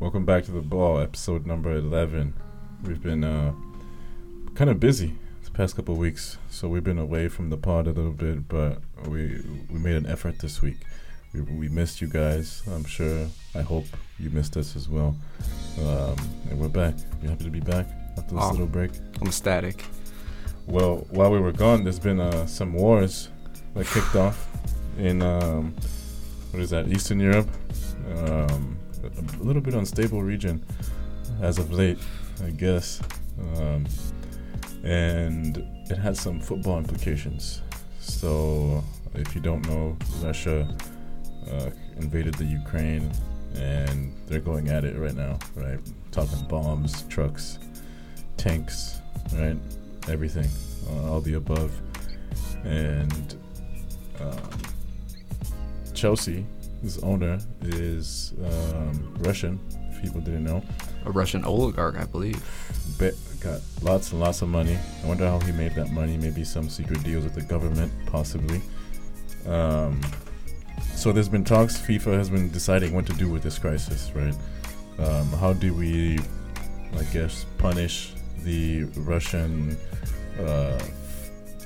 Welcome back to the ball, episode number 11. We've been uh, kind of busy the past couple of weeks, so we've been away from the pod a little bit, but we we made an effort this week. We, we missed you guys. I'm sure, I hope you missed us as well. Um, and we're back. You happy to be back after this Oh. little break? I'm ecstatic. Well, while we were gone, there's been uh, some wars that kicked off in um, what is that? Eastern Europe. Um, a, little bit unstable region as of late, I guess. Um, and it had some football implications. So, if you don't know, Russia uh, invaded the Ukraine, and they're going at it right now. Right, talking bombs, trucks, tanks, right, everything, uh, all the above, and um, Chelsea, his owner is um, Russian. If people didn't know, A Russian oligarch, I believe. Bet got lots and lots of money. I wonder how he made that money. Maybe some secret deals with the government, possibly. Um, so there's been talks. FIFA has been deciding what to do with this crisis, right? Um, how do we, I guess, punish the Russian uh,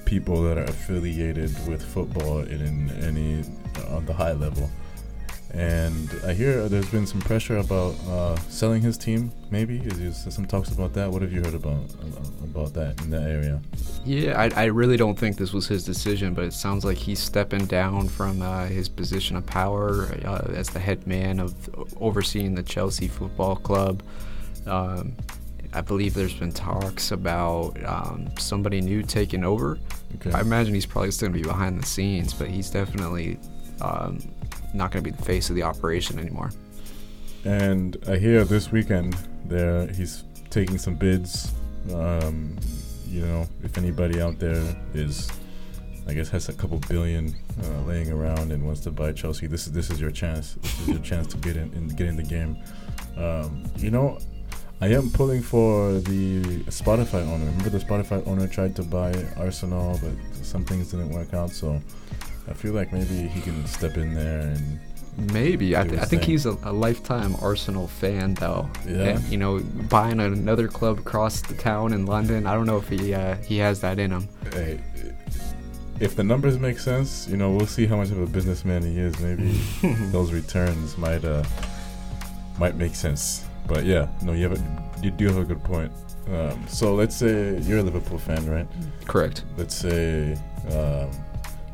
people that are affiliated with football in any on the high level? And I hear there's been some pressure about uh, selling his team. Maybe is some talks about that? What have you heard about about that in that area? Yeah, I, I really don't think this was his decision, but it sounds like he's stepping down from uh, his position of power uh, as the head man of overseeing the Chelsea Football Club. Um, I believe there's been talks about um, somebody new taking over. Okay. I imagine he's probably still going to be behind the scenes, but he's definitely um, not going to be the face of the operation anymore. And I hear this weekend there he's taking some bids. Um, you know, if anybody out there is, I guess, has a couple billion uh, laying around and wants to buy Chelsea, this is this is your chance. This is your chance to get in and get in the game. Um, you know, I am pulling for the Spotify owner. Remember, the Spotify owner tried to buy Arsenal, but some things didn't work out. So I feel like maybe he can step in there and Maybe. I, th- I think thing. he's a, a lifetime Arsenal fan, though. Yeah. And, you know, buying another club across the town in London, I don't know if he uh, he has that in him. hey, if the numbers make sense, you know, we'll see how much of a businessman he is. Maybe those returns might uh might make sense. But yeah, no, you have a, you do have a good point. Um, so let's say you're a Liverpool fan, right? Correct. Let's say um,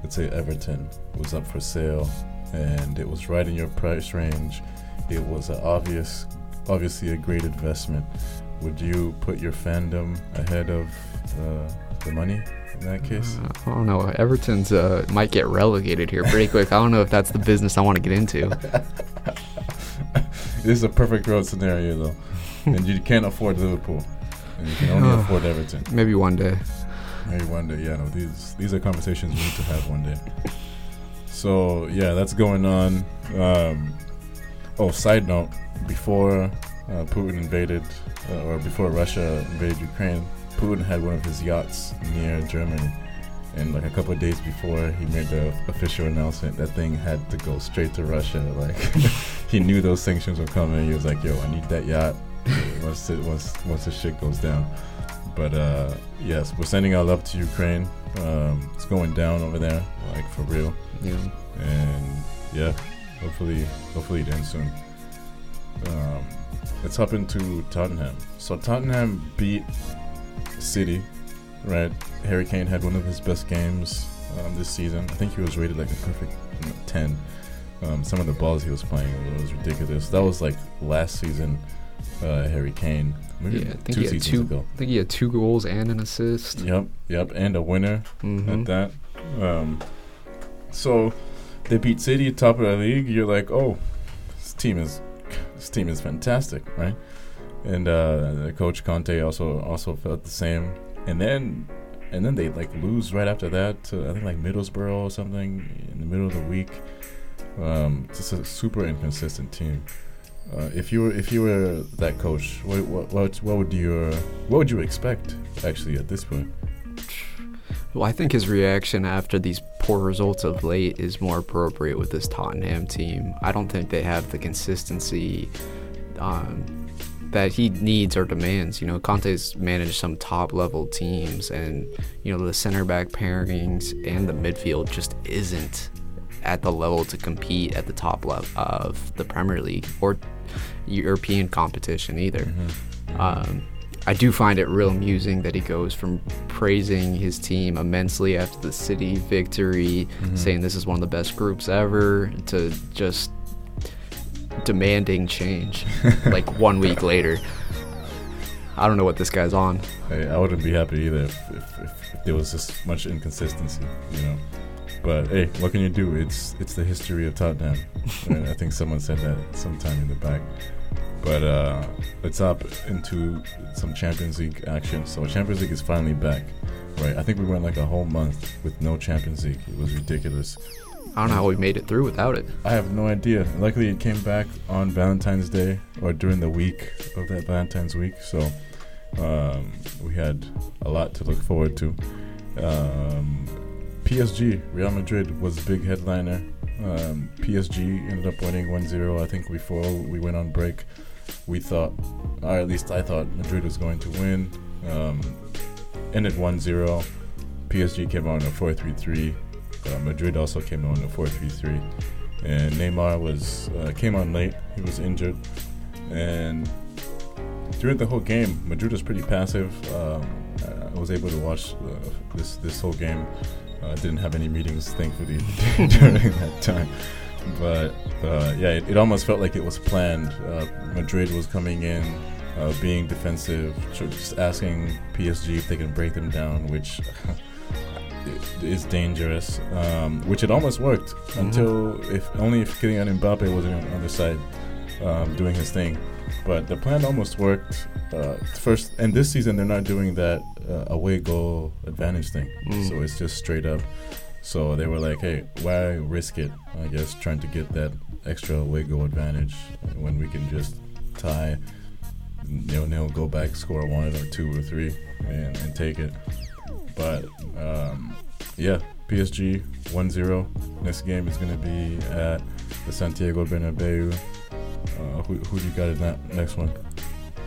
let's say Everton was up for sale, and it was right in your price range. It was an obvious, obviously a great investment. Would you put your fandom ahead of uh, the money in that case? Uh, I don't know. Everton's uh, might get relegated here pretty quick. I don't know if that's the business I want to get into. this is a perfect road scenario though, and you can't afford Liverpool, and you can only afford Everton. Maybe one day. Maybe one day, yeah. No, these these are conversations we need to have one day. So yeah, that's going on. Um, oh, side note: before uh, Putin invaded, uh, or before Russia invaded Ukraine, Putin had one of his yachts near Germany. And like a couple of days before he made the official announcement, that thing had to go straight to Russia. Like he knew those sanctions were coming. He was like, "Yo, I need that yacht once it, once once the shit goes down." But uh, yes, we're sending our love to Ukraine. Um, it's going down over there, like for real. Know. And yeah, hopefully, hopefully it ends soon. Um, let's hop into Tottenham. So Tottenham beat City, right? Harry Kane had one of his best games um, this season. I think he was rated like a perfect ten. Um, some of the balls he was playing was ridiculous. That was like last season, uh, Harry Kane. Maybe Yeah, I think two he had two. ago. I think he had two goals and an assist. Yep, yep, and a winner Mhm. at that. Um, so they beat City, top of the league. You're like, oh, this team is this team is fantastic, right? And uh, the coach Conte also also felt the same. And then and then they like lose right after that to I think like Middlesbrough or something in the middle of the week. Um, just a super inconsistent team. Uh, if you were if you were that coach, what what what, what would your what would you expect actually at this point? Well, I think his reaction after these poor results of late is more appropriate with this Tottenham team. I don't think they have the consistency um, that he needs or demands. You know, Conte's managed some top level teams, and you know the center back pairings and the midfield just isn't at the level to compete at the top level of the Premier League or European competition either. Mm-hmm. Um, I do find it real amusing that he goes from praising his team immensely after the City victory, mm-hmm. saying this is one of the best groups ever, to just demanding change like one week later. I don't know what this guy's on. Hey, I wouldn't be happy either if, if, if there was this much inconsistency, you know. But hey, what can you do? It's it's the history of Tottenham. I think someone said that sometime in the back. But uh, let's up into some Champions League action. So Champions League is finally back, right? I think we went like a whole month with no Champions League. It was ridiculous. I don't know how we made it through without it. I have no idea. Luckily, it came back on Valentine's Day or during the week of that Valentine's week. So um, we had a lot to look forward to. Um, PSG, Real Madrid was big headliner. Um, PSG ended up winning 1-0. I think before we went on break, we thought, or at least I thought, Madrid was going to win. Um, ended 1-0. PSG came on a 4-3-3. Uh, Madrid also came on a 4-3-3. And Neymar was uh, came on late. He was injured, and during the whole game, Madrid was pretty passive. Um, I was able to watch uh, this this whole game uh, didn't have any meetings, thankfully, during that time. But uh, yeah, it, it, almost felt like it was planned. Uh, Madrid was coming in, uh, being defensive, just asking PSG if they can break them down, which is dangerous. Um, which it almost worked mm-hmm. until if only if Kylian Mbappe was on the side um, doing his thing. But the plan almost worked. Uh, first, and this season they're not doing that uh, away goal advantage thing. Mm. So it's just straight up. So they were like, hey, why risk it? I guess trying to get that extra away goal advantage when we can just tie, nil nil, go back, score one or two or three, and, and take it. But um, yeah, PSG 1 0. Next game is going to be at the Santiago Bernabeu. Uh, who, do you got in that next one?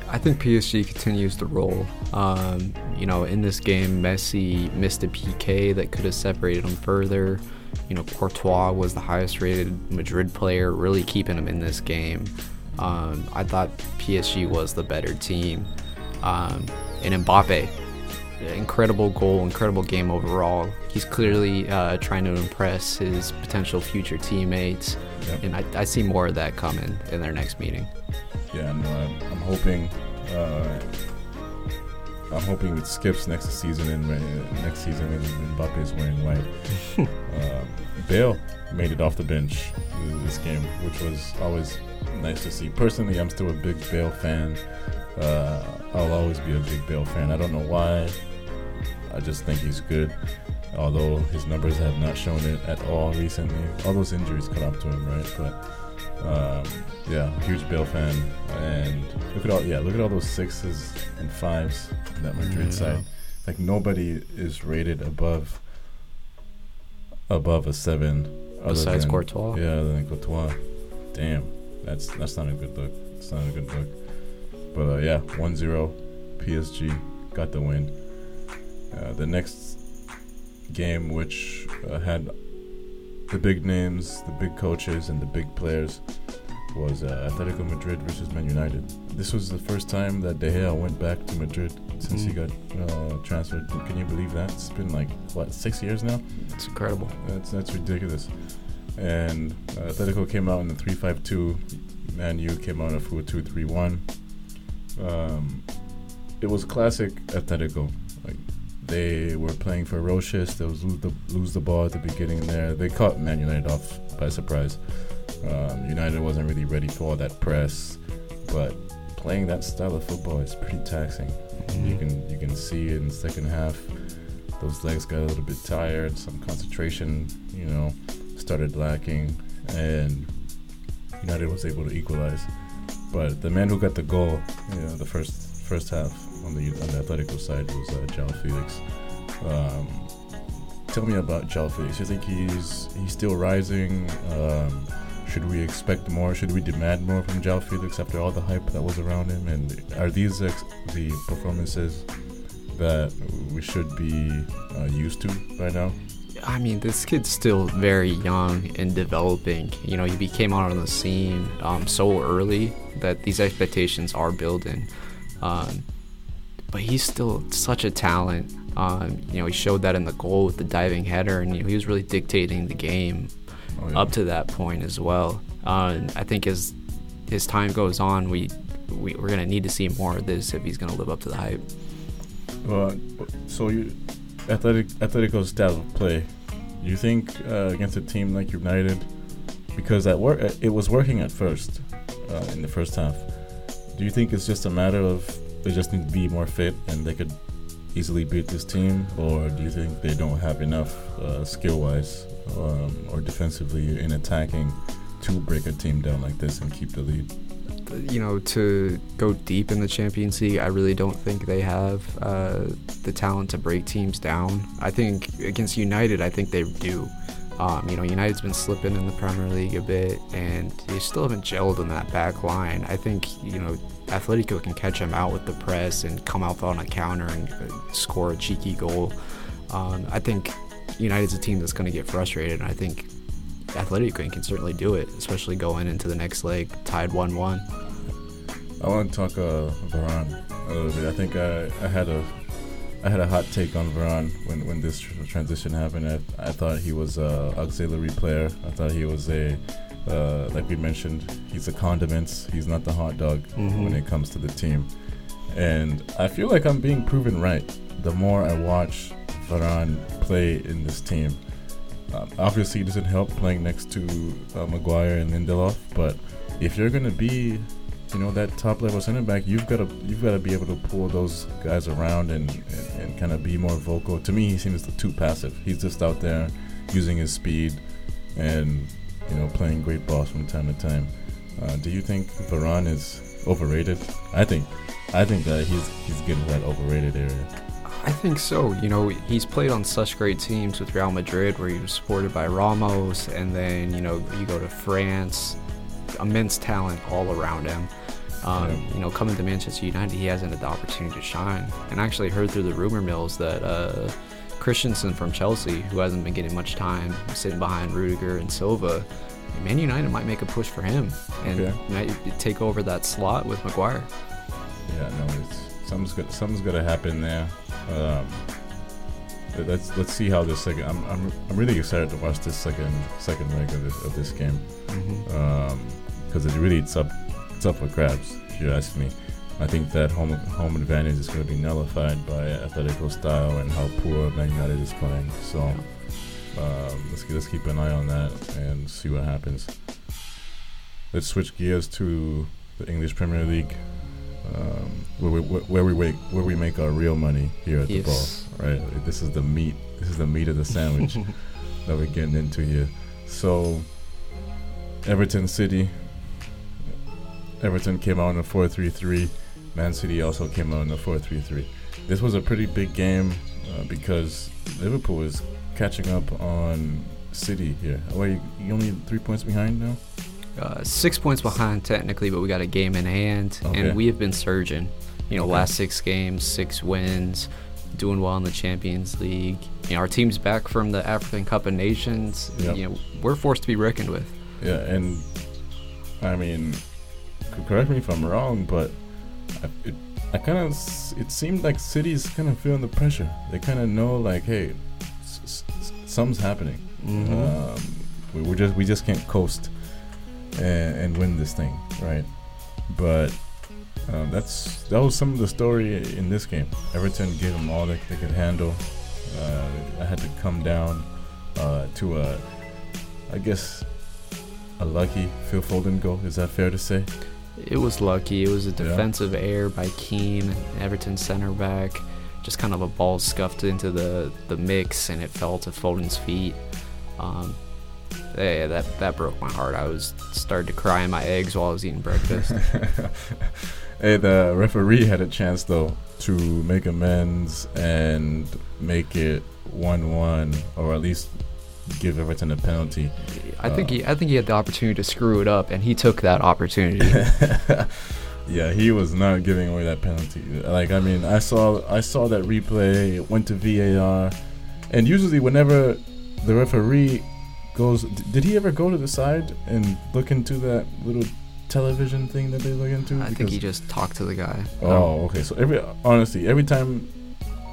I think PSG continues to roll. Um, you know, in this game, Messi missed a PK that could have separated him further. You know, Courtois was the highest rated Madrid player, really keeping him in this game. Um, I thought PSG was the better team. Um, and Mbappe, incredible goal, incredible game overall. He's clearly uh, trying to impress his potential future teammates, yep. and I, I, see more of that coming in their next meeting. Yeah, I'm, I'm hoping. Uh, I'm hoping it skips next season and uh, next season and Mbappe is wearing white. um, Bale made it off the bench this game, which was always nice to see. Personally, I'm still a big Bale fan. Uh, I'll always be a big Bale fan. I don't know why. I just think he's good. Although his numbers have not shown it at all recently. All those injuries caught up to him, right? But um, yeah, huge Bale fan, and look at all yeah, look at all those sixes and fives in that Madrid side. Like nobody is rated above above a seven. Besides than, Courtois. Yeah, other than Courtois. Damn, that's that's not a good look. It's not a good look. But uh, yeah, 1-0, PSG got the win. Uh, the next game, which uh, had the big names, the big coaches, and the big players was uh, Atletico Madrid versus Man United. This was the first time that De Gea went back to Madrid since mm. he got uh, transferred. Can you believe that? It's been like what six years now. It's incredible. That's that's ridiculous. And uh, Atletico came out in the three-five-two. Man U came out in a four-two-three-one. Um, it was classic Atletico. Like they were playing ferocious. They was lose the, lose the ball at the beginning there. They caught Man United off by surprise. Um, United wasn't really ready for all that press, but playing that style of football is pretty taxing. Mm-hmm. You can you can see in the second half, those legs got a little bit tired. Some concentration, you know, started lacking, and United was able to equalize. But the man who got the goal, you know, the first first half on the on the Atletico side was uh, João Felix. Um, tell me about João Felix. You think he's he's still rising? Um, should we expect more? Should we demand more from João Felix after all the hype that was around him? And are these ex- the performances that we should be uh, used to by now? I mean, this kid's still very young and developing. You know, he became out on the scene um, so early that these expectations are building. Um, but he's still such a talent. Um, you know, he showed that in the goal with the diving header, and you know, he was really dictating the game oh, yeah. up to that point as well. Uh, I think as his time goes on, we, we we're gonna need to see more of this if he's gonna live up to the hype. Well, so you athletic Atletico's style of play. You think uh, against a team like United, because work it was working at first uh, in the first half. Do you think it's just a matter of they just need to be more fit and they could easily beat this team, or do you think they don't have enough uh, skill-wise um, or defensively in attacking to break a team down like this and keep the lead? You know, to go deep in the Champions League, I really don't think they have uh, the talent to break teams down. I think against United, I think they do. Um, you know, United's been slipping in the Premier League a bit, and they still haven't gelled in that back line. I think, you know, Atletico can catch them out with the press and come out on a counter and uh, score a cheeky goal. Um, I think United's a team that's going to get frustrated, and I think Atletico can certainly do it, especially going into the next leg tied 1 1. I want to talk uh, Varane a little bit. I think I, I had a I had a hot take on Varane when, when this tr- transition happened. I, I thought he was a auxiliary player. I thought he was a uh, like we mentioned, he's a condiments. He's not the hot dog mm-hmm. when it comes to the team. And I feel like I'm being proven right. The more I watch Varane play in this team, um, obviously it doesn't help playing next to uh, Maguire and Lindelof. But if you're gonna be you know that top level center back, you've got to you've got to be able to pull those guys around and, and, and kind of be more vocal. To me, he seems too passive. He's just out there using his speed and you know playing great balls from time to time. Uh, do you think Varane is overrated? I think I think that he's he's getting that overrated area. I think so. You know, he's played on such great teams with Real Madrid, where he was supported by Ramos, and then you know you go to France, immense talent all around him. Um, you know, coming to Manchester United, he hasn't had the opportunity to shine. And I actually heard through the rumor mills that uh, Christensen from Chelsea, who hasn't been getting much time, sitting behind Rudiger and Silva, Man United might make a push for him and okay. might take over that slot with Maguire. Yeah, no, it's something's good. Something's gonna happen there. Um, let's let's see how this second. I'm, I'm I'm really excited to watch this second second leg of this of this game because mm-hmm. um, it really it's up it's up for grabs, if you ask me. I think that home home advantage is going to be nullified by Atletico style and how poor Man United is playing. So um, let's let's keep an eye on that and see what happens. Let's switch gears to the English Premier League, um, where we where we make where we make our real money here at yes. the ball. Right, this is the meat. This is the meat of the sandwich that we're getting into here. So, Everton City Everton came out in a 4 3 3. Man City also came out in a 4 3 3. This was a pretty big game uh, because Liverpool is catching up on City here. Wait, you only three points behind now? Uh, six points behind technically, but we got a game in hand, okay. and we have been surging. You know, okay. last six games, six wins, doing well in the Champions League. You know, our team's back from the African Cup of Nations. Yep. You know, we're forced to be reckoned with. Yeah, and I mean, correct me if I'm wrong, but I, it, I kind of it seemed like City's kind of feeling the pressure. They kind of know like, hey, s- s- something's happening. Mm-hmm. Um, we, we just we just can't coast and, and win this thing, right? But um, that's that was some of the story in this game. Everton gave them all they, they could handle. Uh, I had to come down uh, to a, I guess, a lucky Phil Foden goal. Is that fair to say? It was lucky. It was a defensive yeah. error by Keane, Everton center back. Just kind of a ball scuffed into the, the mix and it fell to Foden's feet. Um, yeah, that that broke my heart. I was started to cry in my eggs while I was eating breakfast. hey, the referee had a chance though to make amends and make it one-one, or at least give Everton a penalty. I think Uh, he I think he had the opportunity to screw it up, and he took that opportunity. yeah, he was not giving away that penalty. Like I mean, I saw I saw that replay. It went to VAR, and usually whenever the referee goes, d- did he ever go to the side and look into that little television thing that they look into? I think he just talked to the guy. Oh, okay. So every honestly, every time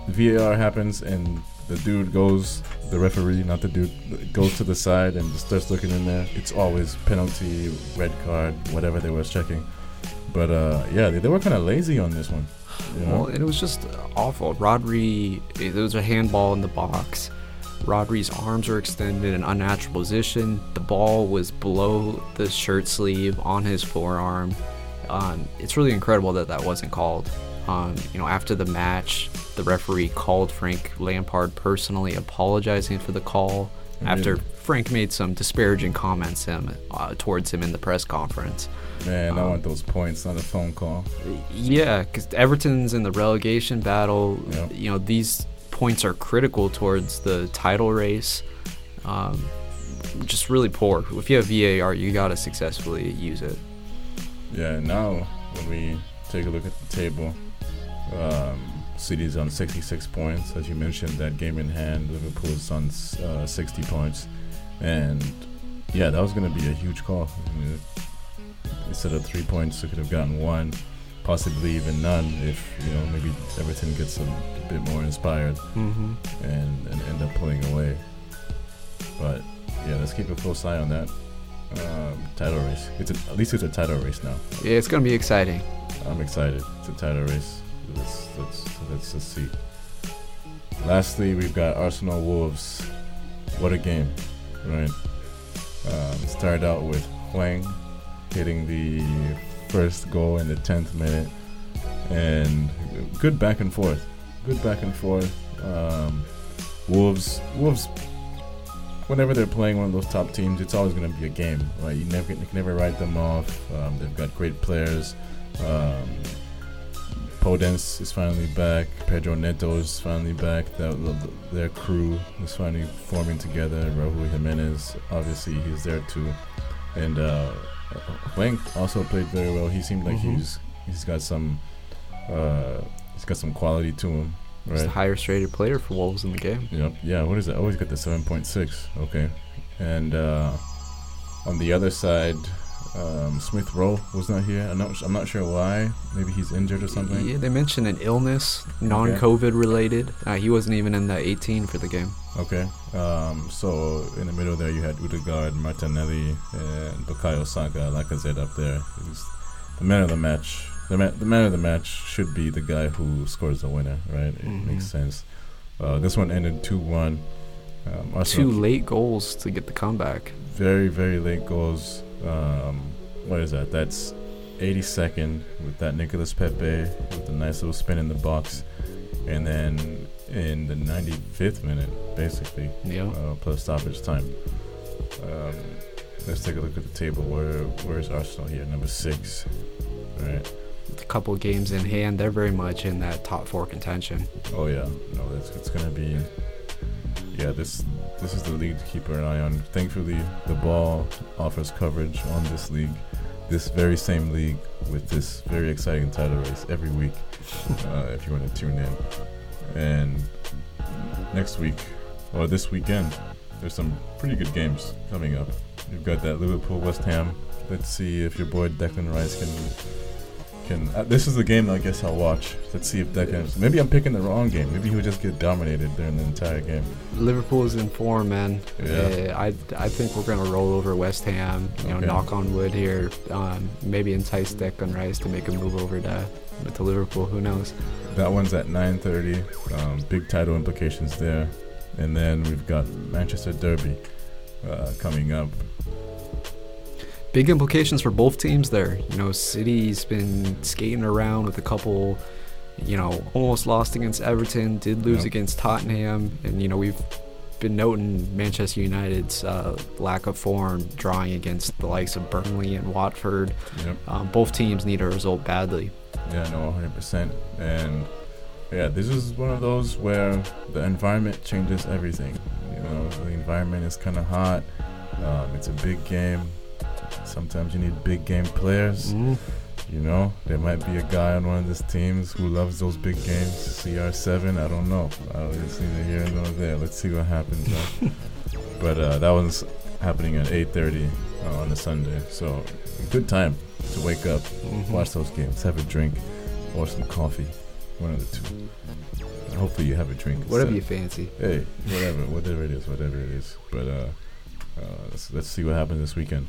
VAR happens and the dude goes, the referee, not the dude, goes to the side and starts looking in there, it's always penalty, red card, whatever they were checking. But uh, yeah, they, they were kind of lazy on this one. You know? Well, it was just awful. Rodri, there was a handball in the box. Rodri's arms were extended in an unnatural position. The ball was below the shirt sleeve on his forearm. Um, it's really incredible that that wasn't called. Um, you know, after the match, the referee called Frank Lampard personally, apologizing for the call. After Frank made some disparaging comments him uh, towards him in the press conference. Man, I um, want those points, on a phone call. Yeah, because Everton's in the relegation battle. Yeah. You know, these points are critical towards the title race. Um, just really poor. If you have VAR, you got to successfully use it. Yeah, now when we take a look at the table, um, City's on 66 points. As you mentioned, that game in hand, Liverpool is on uh, 60 points. And yeah, that was to be a huge call. I mean, instead of three points, they could have gotten one, possibly even none if, you know, maybe Everton gets a, bit more inspired Mm-hmm. and, and end up pulling away. But yeah, let's keep a close eye on that. Um, title race. It's a, at least it's a title race now. Yeah, it's to be exciting. I'm excited. It's a title race. Let's let's let's just see. Lastly, we've got Arsenal Wolves. What a game, right? Um, started out with Hwang hitting the first goal in the 10th minute, and good back and forth. Good back and forth. Um, Wolves, Wolves. Whenever they're playing one of those top teams, it's always going to be a game, right? You never, you can never write them off. Um, they've got great players. Um, Podence is finally back. Pedro Neto is finally back. That, their crew is finally forming together. Raúl Jimenez, obviously, he's there too. And uh, Hwang also played very well. He seemed like Mhm. he's he's got some uh, he's got some quality to him, He's the right? highest rated player for Wolves in the game. Yep. Yeah. What is that? Oh, he's got the seven point six. Okay. And uh, on the other side, um, Smith Rowe was not here. I'm not. I'm not sure why. Maybe he's injured or something. Yeah, they mentioned an illness, non COVID related. Uh, he wasn't even in the 18 for the game. Okay. Um, so in the middle there, you had Odegaard, Martinelli, and Bukayo Saka, Lacazette up there. He's the man of the match. The man, the man of the match should be the guy who scores the winner, right? It Mhm. makes sense. Uh, this one ended two one. Um, Two late goals to get the comeback. very very late goals. Um, what is that? That's 82nd with that Nicolas Pepe with a nice little spin in the box, and then in the 95th minute, basically, Yeah. uh, plus stoppage time. Um, let's take a look at the table. Where where's Arsenal here? Number six. All right. With a couple games in hand, they're very much in that top four contention. Oh yeah. No, it's it's gonna be. Yeah, this this is the league to keep an eye on. Thankfully, the ball offers coverage on this league, this very same league with this very exciting title race every week. uh, if you want to tune in, and next week or this weekend, there's some pretty good games coming up. You've got that Liverpool West Ham. Let's see if your boy Declan Rice can can. Uh, this is the game that I guess I'll watch. Let's see if Declan. Maybe I'm picking the wrong game. Maybe he'll just get dominated during the entire game. Liverpool is in form, man. Yeah. Uh, I I think we're gonna roll over West Ham. You know, Okay. knock on wood here. Um, maybe entice Declan Rice to make a move over to to Liverpool. Who knows? That one's at 9:30. Um, big title implications there, and then we've got Manchester Derby uh, coming up. Big implications for both teams there. You know, City's been skating around with a couple. You know, almost lost against Everton, did lose Yep. against Tottenham, and you know we've been noting Manchester United's uh, lack of form, drawing against the likes of Burnley and Watford. Yep. Um, both teams need a result badly. Yeah, no, 100%. And yeah, this is one of those where the environment changes everything. You know, the environment is kind of hot. Um, it's a big game. Sometimes you need big game players. Mhm. You know, there might be a guy on one of these teams who loves those big games. CR7, I don't know. Uh, it's neither here nor there. Let's see what happens. Right? but uh, that was happening at 8:30 uh, on a Sunday, so good time to wake up, Mhm. watch those games, have a drink, or some coffee, one of the two. Hopefully, you have a drink. Whatever instead. you fancy. Hey, whatever, whatever it is, whatever it is. But uh, uh, let's, let's see what happens this weekend.